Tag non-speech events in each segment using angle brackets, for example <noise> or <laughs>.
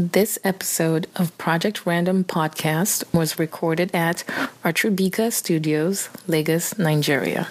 This episode of Project Random Podcast was recorded at Artrubika Studios, Lagos, Nigeria.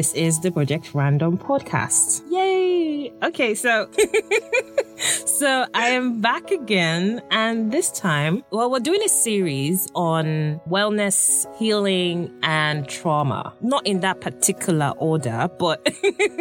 This is the Project Random podcast. Yay! Okay, so <laughs> so I am back again and this time, well we're doing a series on wellness, healing and trauma. Not in that particular order, but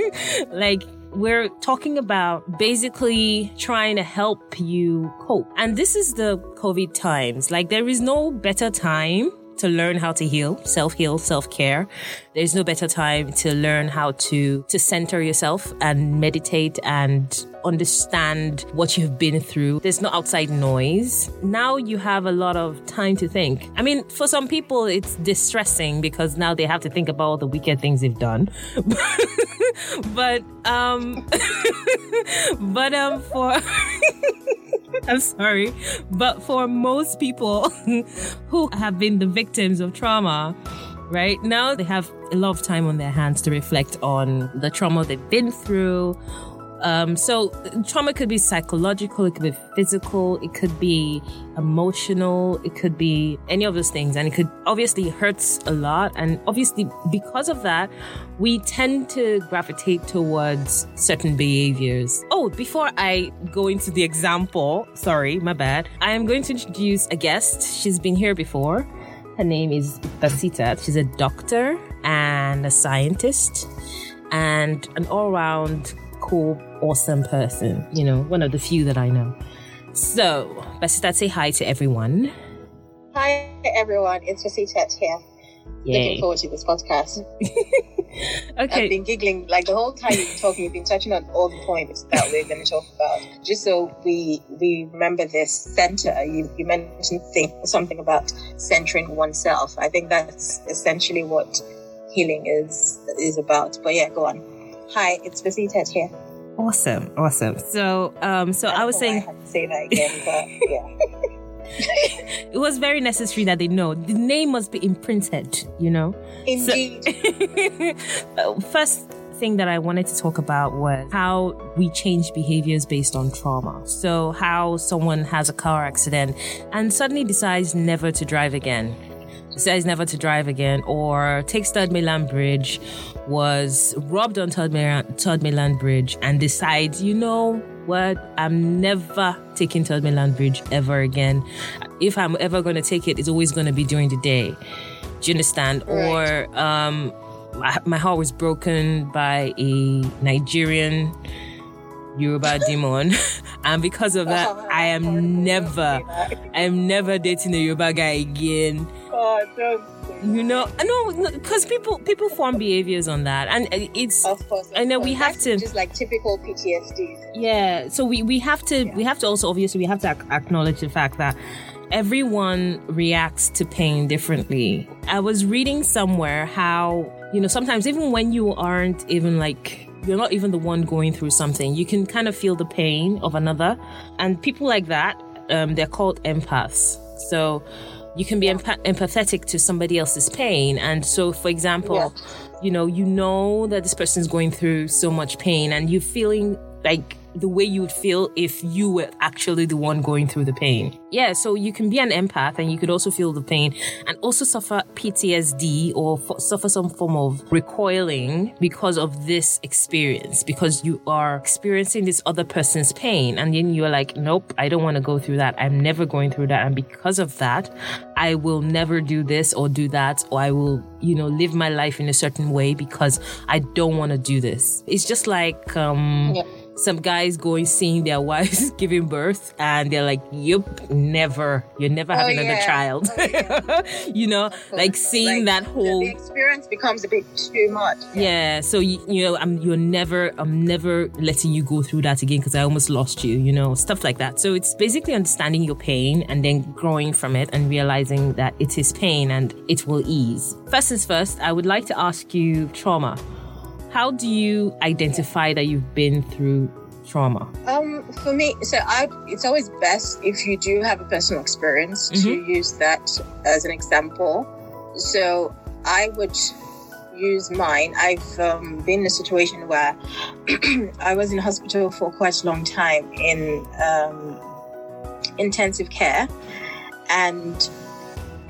<laughs> like we're talking about basically trying to help you cope. And this is the COVID times. Like there is no better time to learn how to heal, self-heal, self-care. There's no better time to learn how to to center yourself and meditate and understand what you've been through. There's no outside noise. Now you have a lot of time to think. I mean, for some people it's distressing because now they have to think about all the wicked things they've done. <laughs> but um <laughs> but um for <laughs> <laughs> I'm sorry, but for most people <laughs> who have been the victims of trauma, right now they have a lot of time on their hands to reflect on the trauma they've been through. Um, so trauma could be psychological, it could be physical, it could be emotional, it could be any of those things, and it could obviously hurts a lot. And obviously, because of that, we tend to gravitate towards certain behaviors. Oh, before I go into the example, sorry, my bad, I am going to introduce a guest. She's been here before. Her name is Basita. She's a doctor and a scientist and an all round cool, awesome person. You know, one of the few that I know. So, Basita, say hi to everyone. Hi everyone, it's Rosita here. Yay. Looking forward to this podcast. <laughs> Okay. I've been giggling like the whole time you've been talking. You've been touching on all the points that we're going to talk about. Just so we we remember this center. You, you mentioned think, something about centering oneself. I think that's essentially what healing is is about. But yeah, go on. Hi, it's Rosita here. Awesome. Awesome. So, um, so I was don't why saying I say that again, but <laughs> yeah. it was very necessary that they know the name must be imprinted, you know? Indeed. <laughs> Uh, First thing that I wanted to talk about was how we change behaviors based on trauma. So, how someone has a car accident and suddenly decides never to drive again. Decides never to drive again, or takes Third Mainland Bridge, was robbed on Third Mainland Bridge, and decides, you know what, I'm never taking Third Mainland Bridge ever again. If I'm ever going to take it, it's always going to be during the day. Do you understand? Right. Or um, my, my heart was broken by a Nigerian Yoruba <laughs> demon, <laughs> and because of that, Oh, I am never, I am never dating a Yoruba guy again. Oh. You know, I know because people people form behaviors on that, and uh, it's Of course. I know we have That's to- Just like typical PTSD. yeah. So we we have to we have to also obviously we have to ac- acknowledge the fact that everyone reacts to pain differently. I was reading somewhere how you know sometimes even when you aren't even like you're not even the one going through something, you can kind of feel the pain of another, and people like that um, they're called empaths. So you can be empa- empathetic to somebody else's pain, and so for example Yeah. you know, you know that this person's going through so much pain and you're feeling like the way you would feel if you were actually the one going through the pain. Yeah, so you can be an empath and you could also feel the pain and also suffer PTSD or f- suffer some form of recoiling because of this experience, because you are experiencing this other person's pain. And then you're like, nope, I don't want to go through that. I'm never going through that. And because of that, I will never do this or do that, or I will, you know, live my life in a certain way because I don't want to do this. It's just like, um, Yeah. Some guys going seeing their <laughs> wives <laughs> giving birth and they're like, "Yep, never. You're never oh, having Oh, another yeah. child." Oh, yeah. <laughs> you know, like seeing Like, that whole the, experience becomes a bit too much. yeah. So you, you know, I'm you're never I'm never letting you go through that again because I almost lost you. You know, stuff like that. So it's basically understanding your pain and then growing from it and realizing that it is pain and it will ease. First things first, I would like to ask you trauma. How do you identify that you've been through trauma? Um, for me, so I, it's always best if you do have a personal experience to use that as an example. So I would use mine. I've um, been in a situation where <clears throat> I was in hospital for quite a long time in um, intensive care, and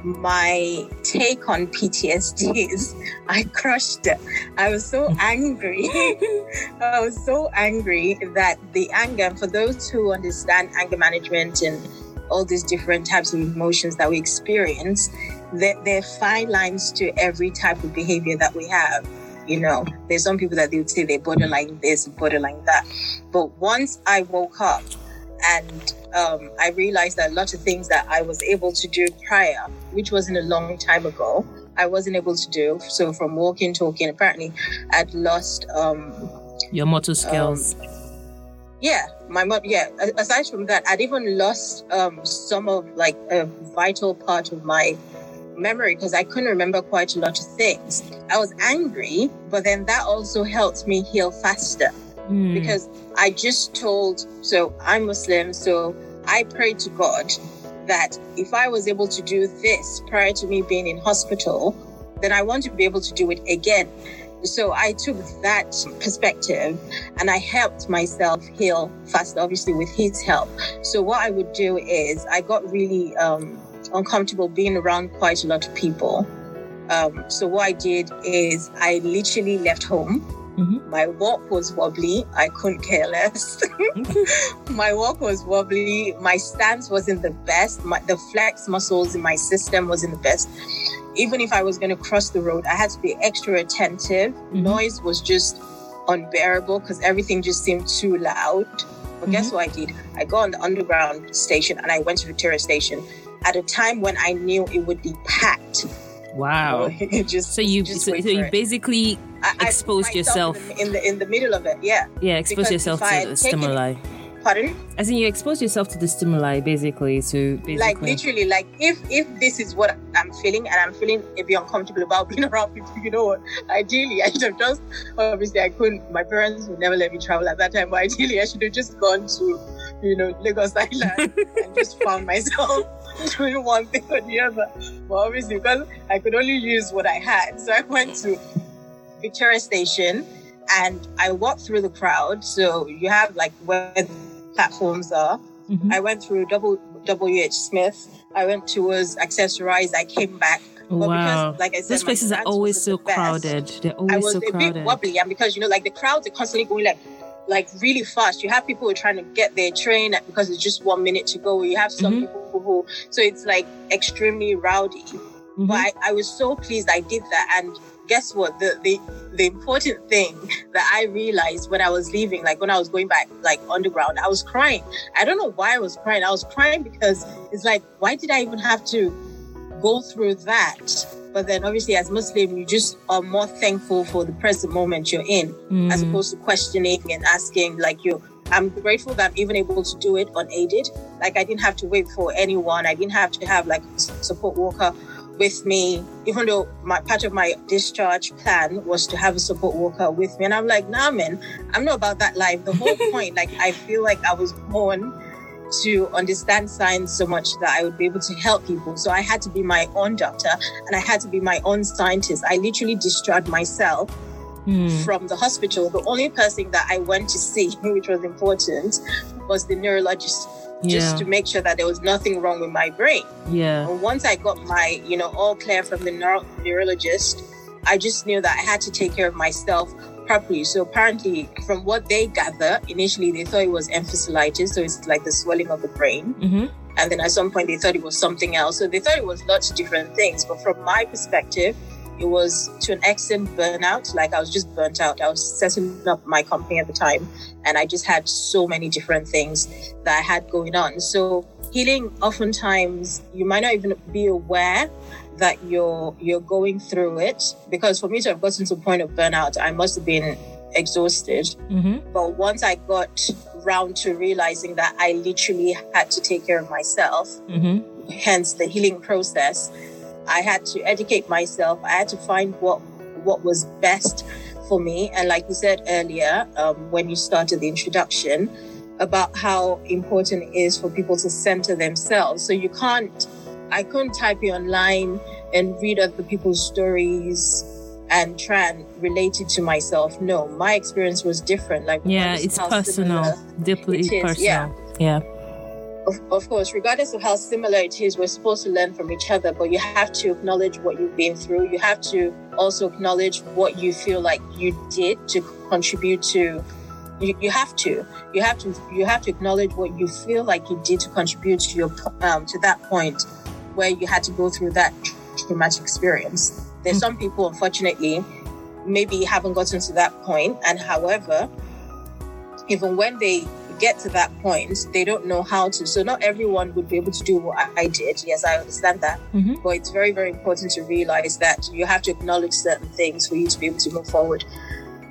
my take on PTSD is I crushed it. I was so <laughs> angry. <laughs> I was so angry that the anger, for those who understand anger management and all these different types of emotions that we experience, there, there are fine lines to every type of behavior that we have. You know, there's some people that they would say they're borderline this, borderline that. But once I woke up and um, I realized that a lot of things that I was able to do prior, which wasn't a long time ago, I wasn't able to do. So from walking, talking, apparently I'd lost um, Your motor skills. yeah, my mom. Yeah. Aside from that, I'd even lost um, some of like a vital part of my memory because I couldn't remember quite a lot of things. I was angry, but then that also helped me heal faster Hmm. because I just told. So I'm Muslim, so I pray to God that if I was able to do this prior to me being in hospital, then I want to be able to do it again. So I took that perspective and I helped myself heal faster, obviously with his help. So what I would do is I got really um, uncomfortable being around quite a lot of people. Um, so what I did is I literally left home. Mhm. My walk was wobbly. I couldn't care less. <laughs> my walk was wobbly. My stance wasn't the best. My, the flex muscles in my system wasn't the best. Even if I was going to cross the road, I had to be extra attentive. Mhm. Noise was just unbearable because everything just seemed too loud. But guess what I did? I got on the underground station and I went to Victoria Station at a time when I knew it would be packed. Wow. <laughs> It just So you just so, so you it. basically I- I exposed myself yourself. in the, in the in the middle of it. Yeah. yeah expose yourself if I to the taken it- stimuli. Pardon? As in you expose yourself to the stimuli basically to basically Like literally, like if if this is what I'm feeling and I'm feeling a bit uncomfortable about <laughs> being around people, you know what? Ideally, I should have just obviously I couldn't. My parents would never let me travel at that time, but ideally, I should have just gone to, you know, Lagos Island <laughs> and just found myself <laughs> doing one thing or the other. But obviously, because I could only use what I had, so I went to Victoria Station and I walked through the crowd. So you have like where the platforms are. Mhm. I went through double WH Smith. I went towards Accessorize. I came back. But wow. because, like I said, Those places are always so best, crowded. They're always I was so a bit wobbly, and because you know, like the crowds are constantly going like, like really fast. You have people who are trying to get their train because it's just one minute to go. You have some Mhm. people who, so it's like extremely rowdy. Mhm. But I, I was so pleased I did that. And guess what? The, the the important thing <laughs> that I realized when I was leaving, like when I was going back, like underground, I was crying. I don't know why I was crying. I was crying because it's like, why did I even have to go through that? But then obviously as Muslim, you just are more thankful for the present moment you're in as Mm. opposed to questioning and asking like you i'm grateful that i'm even able to do it unaided. Like i didn't have to wait for anyone. I didn't have to have like support worker with me. Even though my part of my discharge plan was to have a support worker with me. And i'm like nah man i'm not about that life. The whole <laughs> point like i feel like i was born to understand science so much that I would be able to help people. So I had to be my own doctor and I had to be my own scientist. I literally discharged myself Mm. from the hospital, the only person that I went to see, <laughs> which was important, was the neurologist, just to make sure that there was nothing wrong with my brain. Yeah. And once I got my, you know, all clear from the neuro- neurologist, I just knew that I had to take care of myself So apparently, from what they gather, initially they thought it was encephalitis, so it's like the swelling of the brain. hmm And then at some point they thought it was something else. So they thought it was lots of different things. But from my perspective, it was to an extent burnout. Like I was just burnt out. I was setting up my company at the time, and I just had so many different things that I had going on. So healing, oftentimes, you might not even be aware that you're you're going through it. Because for me to have gotten to a point of burnout, I must have been exhausted. Mm-hmm. But once I got round to realizing that I literally had to take care of myself, Mm-hmm. hence the healing process, I had to educate myself. I had to find what what was best for me. And like you said earlier, um, when you started the introduction, about how important it is for people to center themselves. So you can't, I couldn't type it online and read other people's stories and try and relate it to myself. No, my experience was different. Like Yeah, it's personal, deeply it personal. yeah. yeah. of, of course, regardless of how similar it is, we're supposed to learn from each other, but you have to acknowledge what you've been through. You have to also acknowledge what you feel like you did to contribute to. You, you have to. You have to. You have to acknowledge what you feel like you did to contribute to your um, to that point where you had to go through that traumatic experience. There's some people, unfortunately, maybe haven't gotten to that point, and however, even when they get to that point, they don't know how to. So not everyone would be able to do what I- did. Yes, I understand that. Mhm. But it's very, very important to realize that you have to acknowledge certain things for you to be able to move forward.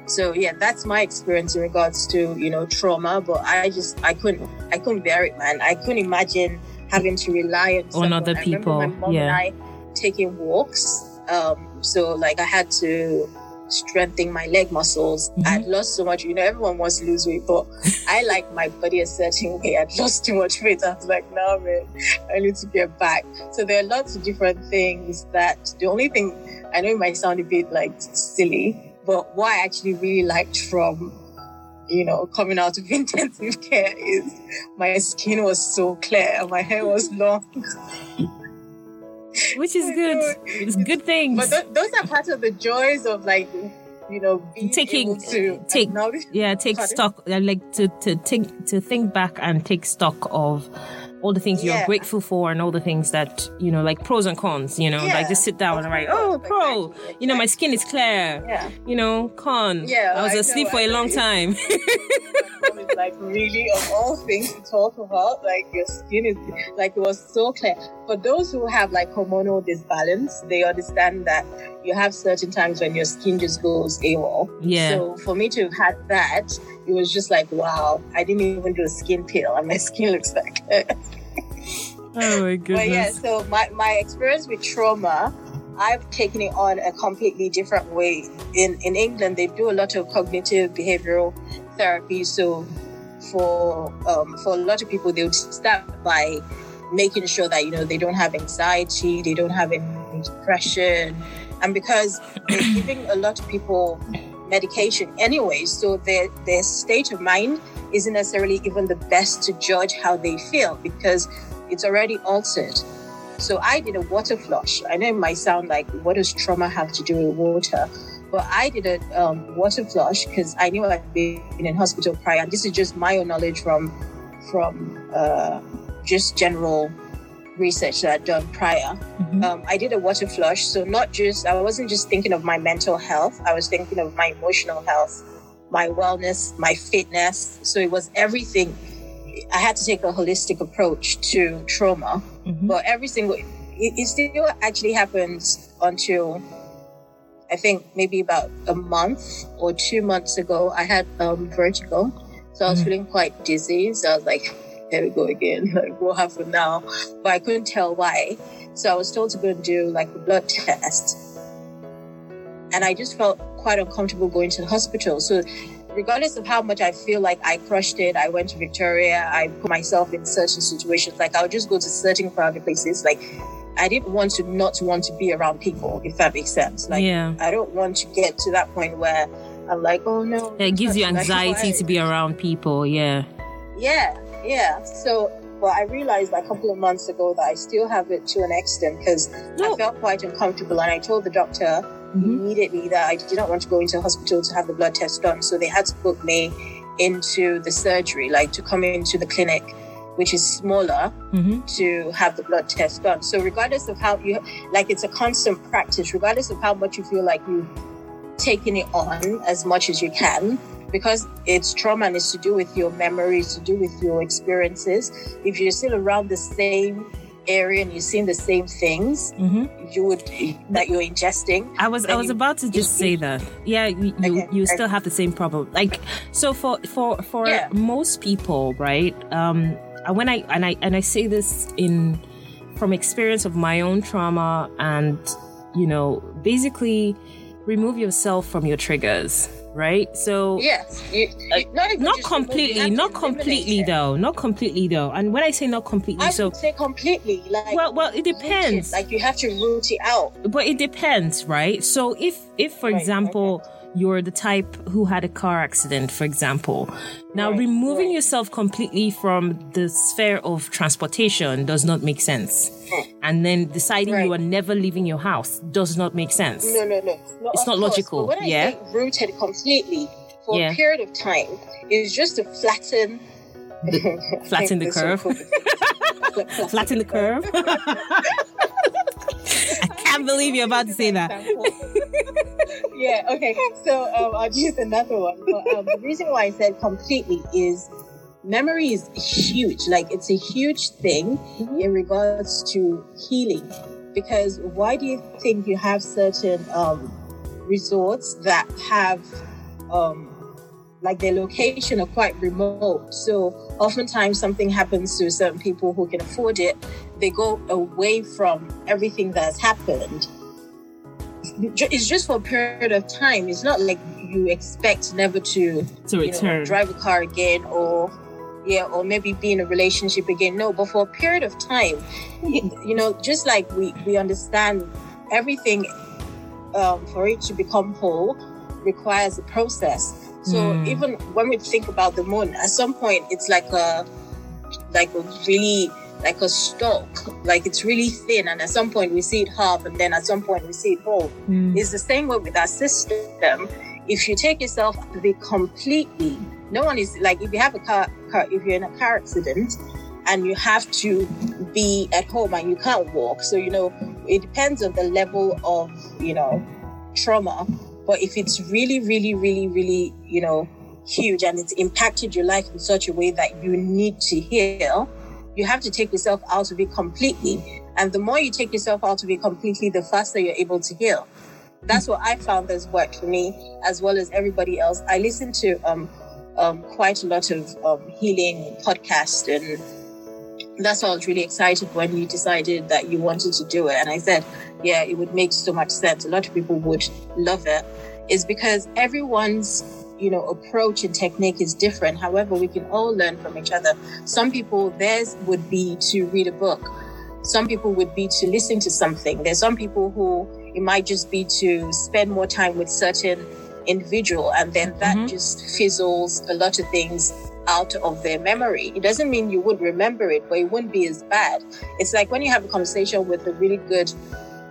So yeah, that's my experience in regards to, you know, trauma. But I just I couldn't I couldn't bear it, man. I couldn't imagine having to rely on, someone. other people, my mom yeah. and I taking walks. Um, so like I had to strengthen my leg muscles. Mhm. I'd lost so much. You know, everyone wants to lose weight, but <laughs> I like my body a certain way. I'd lost too much weight. I was like, no, man, I need to get back. So there are lots of different things that the only thing I know it might sound a bit like silly, but what I actually really liked from you know, coming out of <laughs> intensive care is my skin was so clear and my hair was long. <laughs> Which is good. know. It's good things. But th- those are part of the joys of like, you know, being Taking- able to take- acknowledge- yeah, take Pardon? stock. uh, Like to to think to think back and take stock of all the things you're grateful for and all the things that you know, like pros and cons. You know, like just sit down and write. Of oh, oh, pro. exactly, You know, my skin is clear. Yeah. You know, con. Yeah, I was I know, asleep for a long time. <laughs> Like really of all things to talk about, like your skin is like it was so clear. For those who have like hormonal disbalance, they understand that you have certain times when your skin just goes AWOL. Yeah. So for me to have had that, it was just like wow, I didn't even do a skin peel and my <laughs> skin looks like oh my goodness. <laughs> But yeah, so my, my experience with trauma, I've taken it on a completely different way. In in England, they do a lot of cognitive behavioral therapy. So for um, for a lot of people, they would start by making sure that you know they don't have anxiety, they don't have any depression, and because they're giving a lot of people medication anyway, so their their state of mind isn't necessarily even the best to judge how they feel because it's already altered. So I did a water flush. I know it might sound like what does trauma have to do with water? But I did a um, water flush because I knew I'd been in hospital prior. And this is just my own knowledge from from uh, just general research that I'd done prior. Mhm. Um, I did a water flush. So not just I wasn't just thinking of my mental health. I was thinking of my emotional health, my wellness, my fitness. So it was everything. I had to take a holistic approach to trauma Mhm. but every single it, it still actually happens until I think maybe about a month or two months ago. I had um, vertigo, so I was Mhm. feeling quite dizzy. So I was like, "Here we go again! <laughs> Like, what happened now?" But I couldn't tell why. So I was told to go and do like a blood test, and I just felt quite uncomfortable going to the hospital. So regardless of how much I feel like I crushed it, I went to Victoria, I put myself in certain situations. Like I would just go to certain crowded places. Like I didn't want to not want to be around people, if that makes sense. Like yeah. I don't want to get to that point where I'm like, oh no. It gives you anxiety to be around people. Yeah. Yeah, yeah. So, but I realized like a couple of months ago that I still have it to an extent because No. I felt quite uncomfortable, and I told the doctor Mhm. immediately that I did not want to go into hospital to have the blood test done. So they had to book me into the surgery, like to come into the clinic which is smaller, Mm-hmm. to have the blood test done. So regardless of how you like, it's a constant practice. Regardless of how much you feel like you've taken it on as much as you can, because it's trauma and it's to do with your memories, to do with your experiences. If you're still around the same area and you're seeing the same things, Mm-hmm. you would that you're ingesting. I was I was you- about to just say that. Yeah, you you, Okay, you okay. still have the same problem. Like so for for for Yeah. most people, right? Um when I and I and I say this in from experience of my own trauma and you know, basically remove yourself from your triggers, right? So Yes, you, you- uh, not, not remove, you completely, not completely though, not completely though. And when I say not completely, I so would say completely. Like well, well, it root it. depends. Like you have to root it out. but it depends right so if if for Right, example you're the type who had a car accident for example now Right, removing right. yourself completely from the sphere of transportation does not make sense hmm. and then deciding you are never leaving your house does not make sense No, no, no. no It's not course. logical, But I yeah? rooted completely for Yeah. a period of time, is just to flatten. <laughs> flatten the <laughs> This one curve. could- <laughs> flatten the curve can't believe you're about to say that <laughs> yeah, okay. So um, I'll use another one. But um, the reason why I said completely is memory is huge. Like it's a huge thing Mm-hmm. in regards to healing. Because why do you think you have certain um, resorts that have um, like their location are quite remote. So oftentimes something happens to certain people who can afford it. They go away from everything that's happened. It's just for a period of time. It's not like you expect never to to you know, return drive a car again or yeah or maybe be in a relationship again no but for a period of time you, you know just like we we understand everything um, for it to become whole requires a process so Mm. even when we think about the moon at some point it's like a like a really like a stalk like it's really thin and at some point we see it half and then at some point we see it whole Mm. it's the same way with our system. If you take yourself out of it completely, no one is like if you have a car, car if you're in a car accident and you have to be at home and you can't walk. So you know it depends on the level of you know trauma. But if it's really, really, really, really you know huge and it's impacted your life in such a way that you need to heal, you have to take yourself out of it completely. And the more you take yourself out of it completely, the faster you're able to heal. That's what I found has worked for me, as well as everybody else. I listen to um, um, quite a lot of um, healing podcasts, and that's why I was really excited when you decided that you wanted to do it. And I said, yeah, it would make so much sense. A lot of people would love it. Is because everyone's you know approach and technique is different. However, we can all learn from each other. Some people theirs would be to read a book. Some people would be to listen to something. There's some people who it might just be to spend more time with certain individual and then that Mhm. just fizzles a lot of things out of their memory. It doesn't mean you would remember it, but it wouldn't be as bad. It's like when you have a conversation with a really good,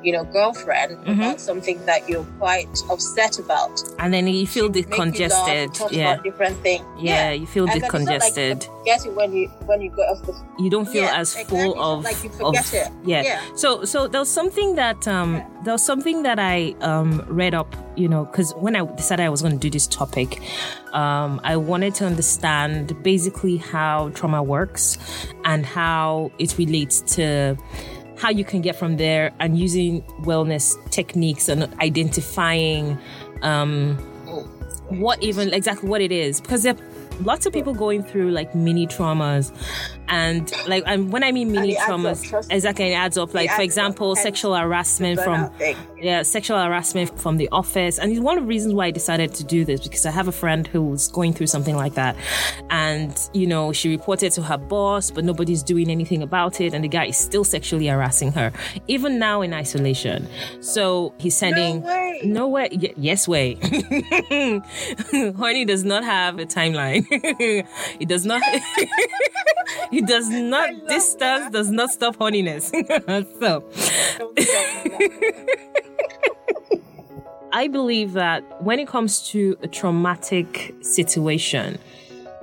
you know, girlfriend Mhm. about something that you're quite upset about. and then you feel Make you laugh, decongested yeah about different thing. yeah you feel And not like decongested you get it when you when you go off the you don't feel Yeah, as exactly. full of like you of forget it. yeah. Yeah. so so there was something that um there was something that i um read up you know because when i decided i was going to do this topic um i wanted to understand basically how trauma works and how it relates to how you can get from there and using wellness techniques and identifying um what even exactly what it is. Because there are lots of people going through like mini traumas. And like and when i mean mini adds up, traumas exactly it adds up. Like for example sexual harassment from. Yeah, sexual harassment from the office. And it's one of the reasons why I decided to do this because I have a friend who was going through something like that. And, you know, she reported to her boss, but nobody's doing anything about it. And the guy is still sexually harassing her, even now in isolation. So he's sending. way. No way. Y- yes, way. <laughs> Horny does not have a timeline. <laughs> it does not. <laughs> it does not. that. does not stop horniness. so. I believe that when it comes to a traumatic situation,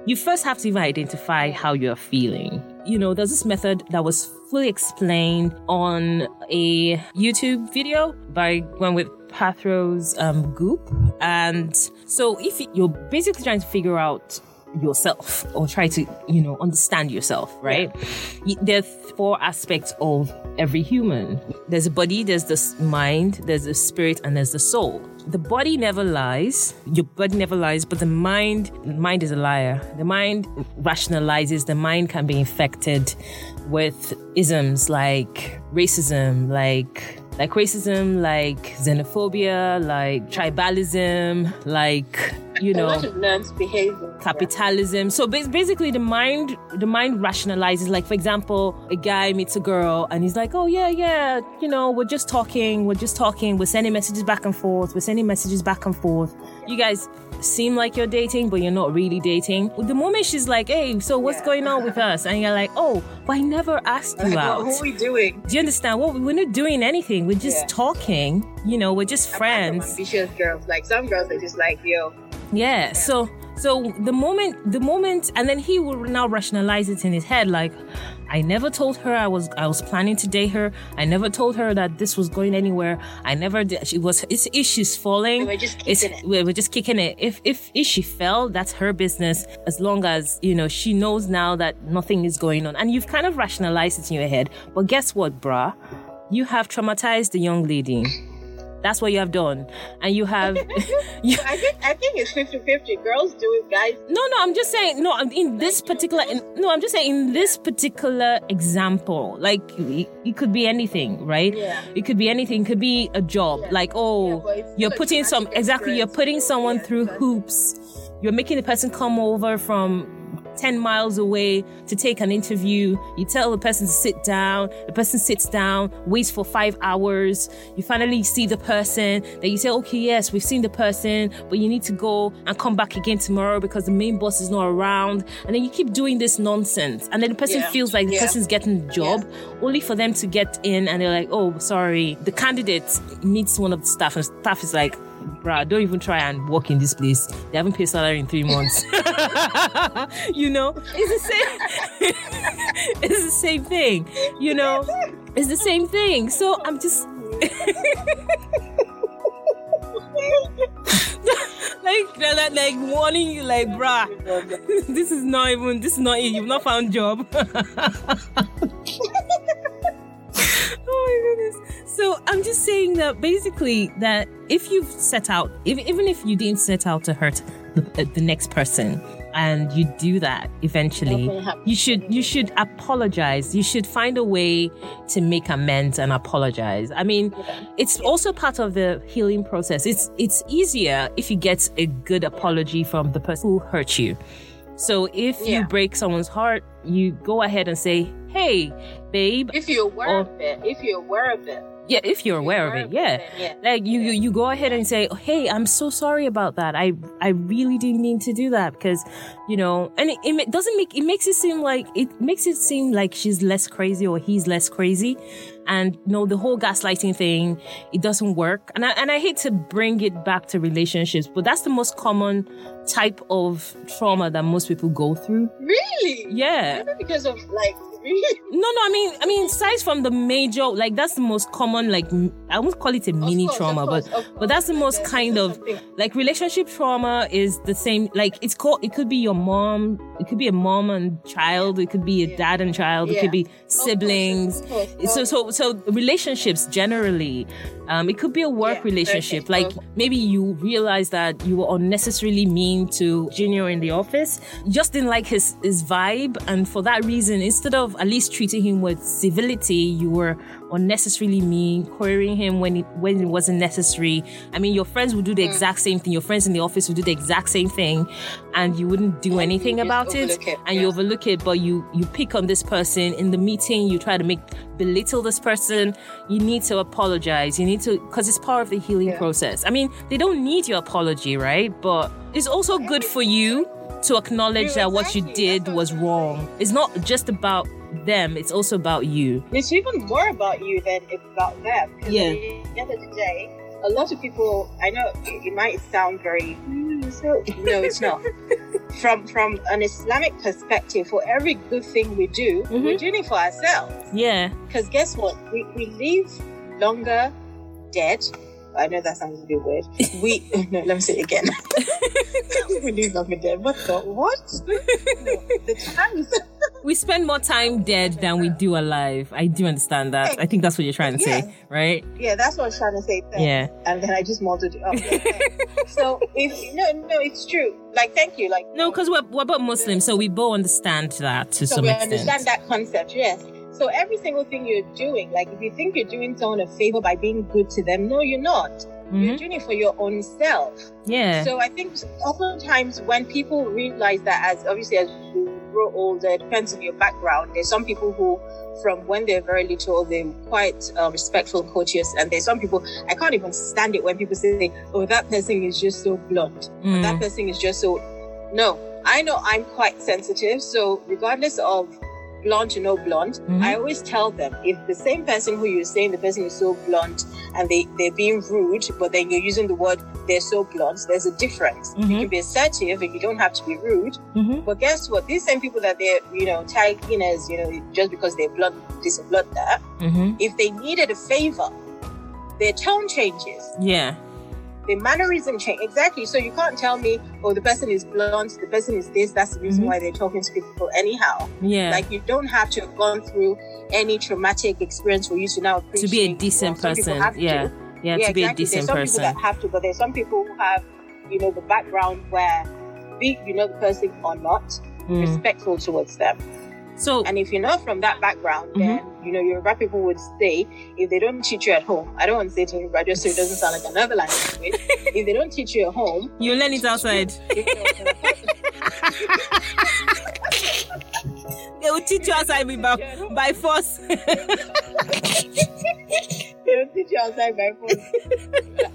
you first have to even identify how you're feeling. you know, there's this method that was fully explained on a YouTube video by one with Pathros um, Goop. And so if you're basically trying to figure out yourself or try to, you know, understand yourself, right? Yeah. There are four aspects of every human. There's a body, there's the mind, there's the spirit, and there's the soul. The body never lies. Your body never lies, but the mind, the mind is a liar. The mind rationalizes. The mind can be infected with isms like racism, like like racism, like xenophobia, like tribalism, like you know, learned behavior, capitalism. So basically, the mind, the mind rationalizes. Like for example, a guy meets a girl and he's like, "Oh yeah, yeah, you know, we're just talking, we're just talking, we're sending messages back and forth, we're sending messages back and forth. You guys seem like you're dating, but you're not really dating. The moment she's like, "Hey, so what's yeah. going on with us?" and you're like, "Oh, but I never asked you <laughs> out. What are we doing? Do you understand? What we're not doing anything. We're just yeah. talking. You know, we're just friends." Ambitious girls, like some girls, are just like, "Yo." Yeah. yeah. So so the moment, the moment, and then he will now rationalize it in his head, like, I never told her I was, I was planning to date her. I never told her that this was going anywhere. I never did. She was, it's, if she's falling, we're just kicking it. We're just kicking it. If, if, if she fell, that's her business. As long as, you know, she knows now that nothing is going on. And you've kind of rationalized it in your head. But guess what, brah? You have traumatized the young lady. That's what you have done. And you have. <laughs> <laughs> you, I think I think it's 50 50. Girls do it, guys. No, no, I'm just saying, no, I'm in this particular. In, no, I'm just saying, in this particular example, like, it, it could be anything, right? Yeah. It could be anything. It could be a job. Yeah. Like, oh, yeah, you're putting some. Exactly, you're putting someone yeah, through hoops. You're making the person come over from 10 miles away to take an interview. You tell the person to sit down. The person sits down, waits for five hours. You finally see the person. Then you say, okay, yes, we've seen the person, but you need to go and come back again tomorrow because the main boss is not around. And then you keep doing this nonsense. And then the person yeah. feels like the yeah. person's getting the job yeah. only for them to get in and they're like, oh, sorry. The candidate meets one of the staff and staff is like, bruh, don't even try and work in this place. They haven't paid salary in three months. <laughs> you know, it's the same. <laughs> it's the same thing. You know, it's the same thing. So I'm just. <laughs> like, like, like warning you, like, bruh, this is not even, this is not it. You've not found job. oh my goodness. So I'm just saying that basically that if you've set out, if, even if you didn't set out to hurt the, the next person, and you do that eventually you should you should apologize you should find a way to make amends and apologize i mean it's also part of the healing process it's it's easier if you get a good apology from the person who hurt you so if yeah. you break someone's heart you go ahead and say hey babe. If you're aware or, of it, if you're aware of it. Yeah, if you're aware, of, it, yeah. yeah. Like you, you, you go ahead and say, "Hey, I'm so sorry about that. I, I really didn't mean to do that because, you know." And it, it doesn't make it makes it seem like it makes it seem like she's less crazy or he's less crazy, and you know the whole gaslighting thing. It doesn't work, and I and I hate to bring it back to relationships, but that's the most common type of trauma that most people go through. Really? Yeah. Maybe because of like <laughs> no, no. I mean, I mean, aside from the major, like that's the most common. Like I won't call it a mini course, trauma, course, but but that's the most There's kind of like relationship trauma is the same. Like it's called. It could be your mom. It could be a mom and child. It could be a dad and child. It could be siblings. So so so relationships generally. Um, it could be a work yeah, relationship. Like maybe you realize that you were unnecessarily mean to Junior in the office. You just didn't like his his vibe, and for that reason, instead of at least treating him with civility, you were unnecessarily mean, querying him when it when it wasn't necessary. I mean, your friends would do the mm. exact same thing. Your friends in the office would do the exact same thing, and you wouldn't do anything about it, it, and yeah. you overlook it. But you you pick on this person in the meeting. You try to make belittle this person. You need to apologize. You need to because it's part of the healing yeah. process. I mean, they don't need your apology, right? But it's also good for you to acknowledge that what you did was wrong. It's not just about them, it's also about you. It's even more about you than it's about them. Yeah. At the end of the day, a lot of people, I know it, it might sound very, mm, so, no, it's not. <laughs> from from an Islamic perspective, for every good thing we do, Mhm. we're doing it for ourselves. Yeah. Because guess what? We, we live longer dead. I know that sounds a bit weird. We <laughs> no, let me say it again. <laughs> we live longer dead. What the what? No, the times. We spend more time dead than we do alive. I do understand that. I think that's what you're trying to Yeah. say, right? Yeah, that's what I was trying to say. Thanks. Yeah. And then I just muddled it up. Yeah, <laughs> so if no, no, it's true. Like, thank you. Like, No, because we're, we're both Muslims, so we both understand that to so some we extent. understand that concept. Yes. So every single thing you're doing, like if you think you're doing someone a favor by being good to them, no, you're not. You're Mhm. doing it for your own self. Yeah. So I think oftentimes when people realize that, as obviously as you grow older, it depends on your background. There's some people who, from when they're very little, they're quite uh, respectful and courteous, and there's some people I can't even stand it when people say, "Oh, that person is just so blunt. Mm. That person is just so." No, I know I'm quite sensitive, so regardless of blunt to no blunt, Mhm. I always tell them if the same person who you're saying the person is so blunt and they they're being rude, but then you're using the word they're so blunt, there's a difference. You Mhm. can be assertive and you don't have to be rude. Mhm. But guess what? These same people that they're you know tagging as you know just because they're blunt this and blunt that, Mhm. if they needed a favor, their tone changes Yeah. The mannerism change exactly so you can't tell me oh the person is blunt the person is this that's the reason Mhm. why they're talking to people anyhow Yeah. like you don't have to have gone through any traumatic experience for you to now to be a decent people. Person. Yeah. yeah. yeah to be a exactly. decent there's some person. people that have to but there's some people who have you know the background where be you know the person or not Mm. respectful towards them So and if you're not from that background Mhm. then you know Yoruba people would say if they don't teach you at home I don't want to say to Yoruba just so it doesn't sound like another language <laughs> if they don't teach you at home you learn it outside. They will teach you outside by, by force. they don't teach you outside by phone.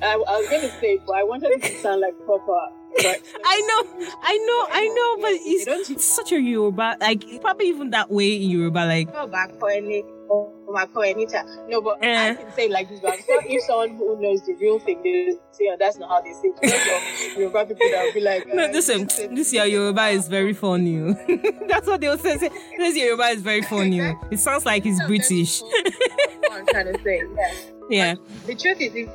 I, I was going to say, it, but I wanted it to sound like proper. But I know, I know, I know, but it's, it's such a Yoruba, like probably even that way in Yoruba, like for my for any time. No, but Eh. I can say it like this. But I'm sure if someone who knows the real thing, they say, oh, that's not how they say it. So Yoruba people that will be like, no, uh, listen, this your Yoruba is very funny. <laughs> That's what they'll say. say, This year Yoruba is very funny. It sounds like he's British. what I'm trying to say. Yeah. <laughs> Yeah. the truth is, if,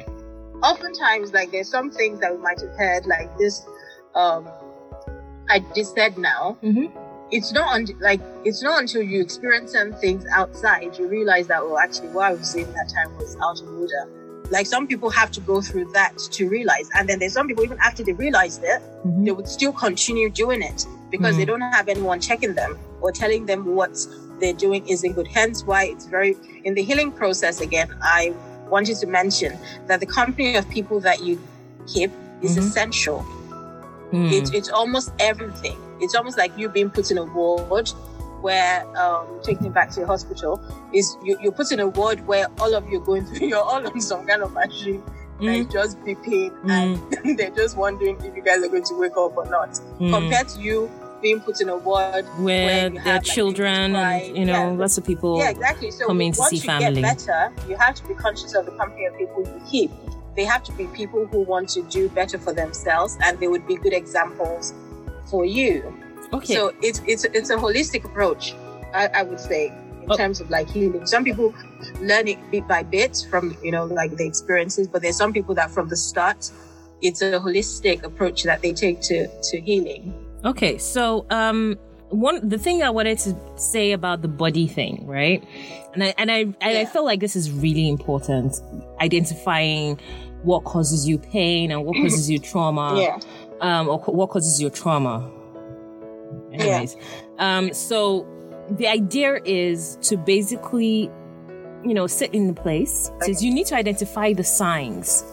oftentimes, like there's some things that we might have heard, like this. Um, I just said now. Mhm. It's not un- like it's not until you experience some things outside you realize that oh, actually, what I was saying that time was out of order. Like some people have to go through that to realize, and then there's some people even after they realized it, Mhm. they would still continue doing it because they Mm. don't have anyone checking them or telling them what they're doing isn't good. Hence why it's very in the healing process again, I wanted to mention that the company of people that you keep is Mhm. essential. Mm. It's it's almost everything. It's almost like you being put in a ward where um taking it back to your hospital is you, you're put in a ward where all of you are going <laughs> through you're all on some kind of machine Mm. and just beeping and <laughs> they're just wondering if you guys are going to wake up or not Mm. compared to you being put in a ward where there have, are like, children and you know Yeah. lots of people. yeah exactly so coming to once see you family. get better you have to be conscious of the company of people you keep they have to be people who want to do better for themselves and they would be good examples for you Okay. so it's it's it's a holistic approach i, I would say in Oh. terms of like healing some people learn it bit by bit from you know like the experiences but there's some people that from the start it's a holistic approach that they take to to healing Okay, so um one the thing I wanted to say about the body thing, right? And I and I and I Yeah. feel like this is really important. Identifying what causes you pain and what causes you trauma. <clears throat> yeah Um or what causes your trauma. Anyways. Um so the idea is to basically you know sit in the place. Says you need to identify the signs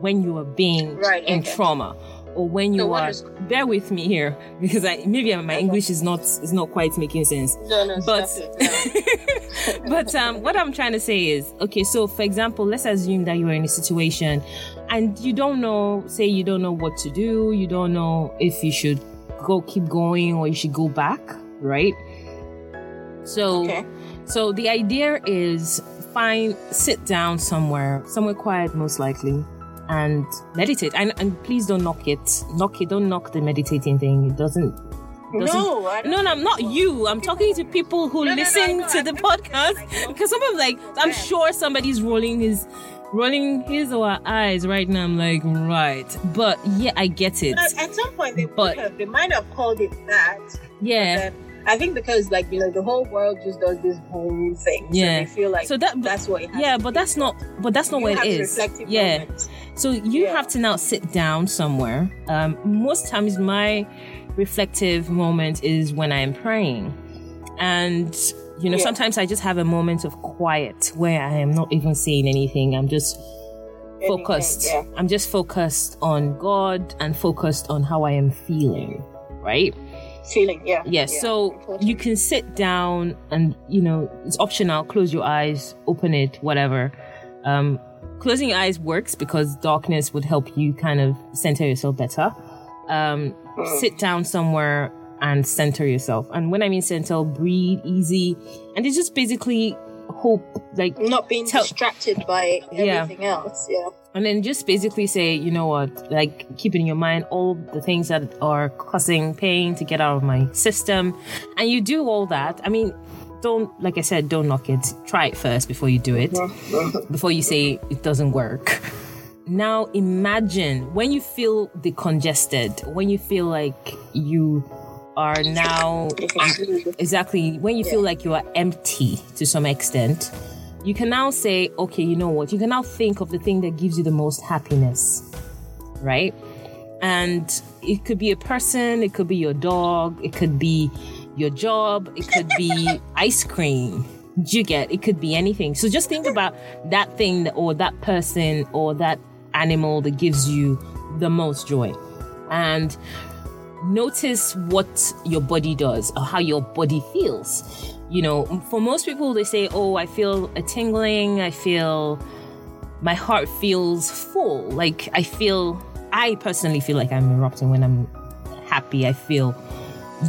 when you are being Right, in okay. trauma or when you So are is- bear with me here <laughs> because I maybe my English is not is not quite making sense. no no But it. No. <laughs> but um, what I'm trying to say is okay. So for example, let's assume that you are in a situation and you don't know. Say you don't know what to do. You don't know if you should go keep going or you should go back. Right. So okay so the idea is find sit down somewhere, somewhere quiet most likely, and meditate. And, and please don't knock it. Knock it. Don't knock the meditating thing. It doesn't doesn't No, no, no, I'm not you. I'm talking to people who No, no, no, listen to the podcast <laughs> because some of like I'm sure somebody's rolling his rolling his or her eyes right now. I'm like, right, but yeah, I get it. But at some point, they, But- have, they might have called it that. Yeah, I think because, like, you know, the whole world just does this whole thing. Yeah. So they feel like so that that's what it has yeah, but that's not but that's not You what it is. Yeah. So you Yeah. have to now sit down somewhere. Um, most times, my reflective moment is when I'm praying, and you know, Yeah. sometimes I just have a moment of quiet where I am not even saying anything. I'm just Anything, focused. Yeah. I'm just focused on God and focused on how I am feeling. Right? Feeling, yeah. Yes. so Important. you can sit down and, you know, it's optional. Close your eyes, open it, whatever. Um, closing your eyes works because darkness would help you kind of center yourself better. Um, Mm. sit down somewhere and center yourself. And when I mean center, breathe easy. And it's just basically hope, like, not being Tell- distracted by Yeah. everything else. Yeah. and then just basically say, you know what, like keep in your mind all the things that are causing pain to get out of my system. And you do all that. I mean, don't, like I said, don't knock it. Try it first before you do it, before you say it doesn't work. Now imagine when you feel decongested, when you feel like you are now You can breathe. exactly when you feel like you are empty to some extent you can now say okay you know what you can now think of the thing that gives you the most happiness right and it could be a person it could be your dog it could be your job it could be <laughs> ice cream you get it could be anything so just think about that thing that, or that person or that animal that gives you the most joy and notice what your body does or how your body feels. You know, for most people, they say, Oh, I feel a tingling, I feel my heart feels full. Like, I feel, I personally feel like I'm erupting when I'm happy. I feel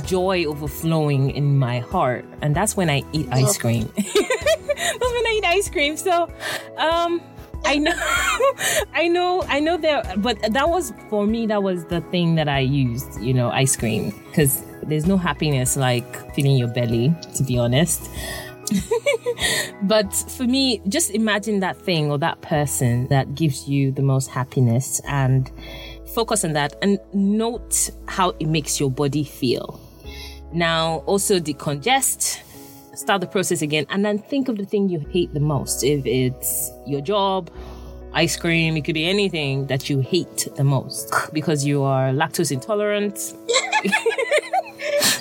joy overflowing in my heart. And that's when I eat ice cream. <laughs> that's when I eat ice cream. So, um, I know, <laughs> I know, I know that, but that was for me. That was the thing that I used, you know, ice cream, because there's no happiness like filling your belly, to be honest. <laughs> but for me, just imagine that thing or that person that gives you the most happiness and focus on that and note how it makes your body feel. Now, also decongest, start the process again, and then think of the thing you hate the most. If it's your job, ice cream, it could be anything that you hate the most because you are lactose intolerant. <laughs>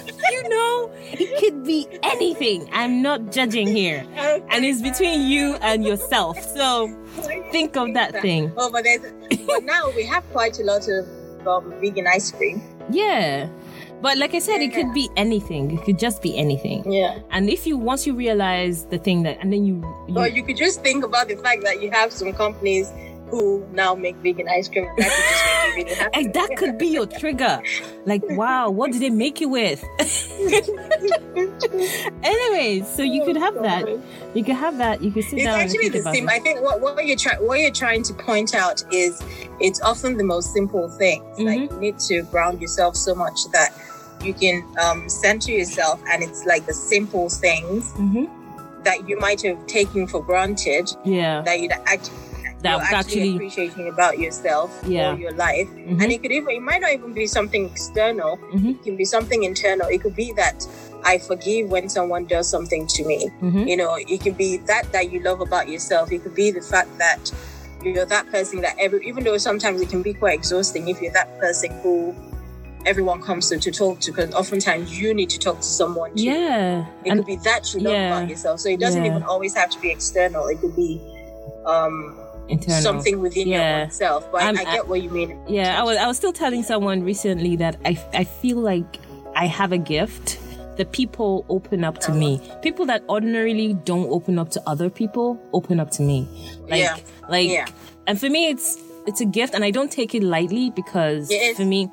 you know, it could be anything. I'm not judging here. And it's between you and yourself. So think of that thing. Oh, but there's, but now we have quite a lot of um, vegan ice cream. Yeah. But like I said, it could be anything. It could just be anything. Yeah. And if you once you realize the thing that, and then you, you Or you could just think about the fact that you have some companies who now make vegan ice cream. And that could just make you really happy. and that could be your trigger. Like, wow, what did they make you with? <laughs> Anyways, so you could have that. You could have that. You could sit It's down and actually the same. it. I think what, what you're trying what you're trying to point out is it's often the most simple things. Like Mm-hmm. you need to ground yourself so much that you can um, center yourself, and it's like the simple things hmm that you might have taken for granted Yeah. that you'd actually That actually, actually- appreciating about yourself Yeah. or your life. Mhm. And it could even it might not even be something external. Mhm. It can be something internal. It could be that I forgive when someone does something to me. Mhm. You know, it could be that that you love about yourself. It could be the fact that you're that person that every even though sometimes it can be quite exhausting if you're that person who everyone comes to, to talk to because oftentimes you need to talk to someone too. Yeah. It And could be that you love yeah. about yourself. So it doesn't Yeah. even always have to be external. It could be um internal. something within Yeah. your own self. But I, I'm- I get what you mean. Yeah, I was I was still telling someone recently that I I feel like I have a gift that people open up to me. People that ordinarily don't open up to other people open up to me. Like Yeah. like Yeah. and for me it's it's a gift and I don't take it lightly because It for me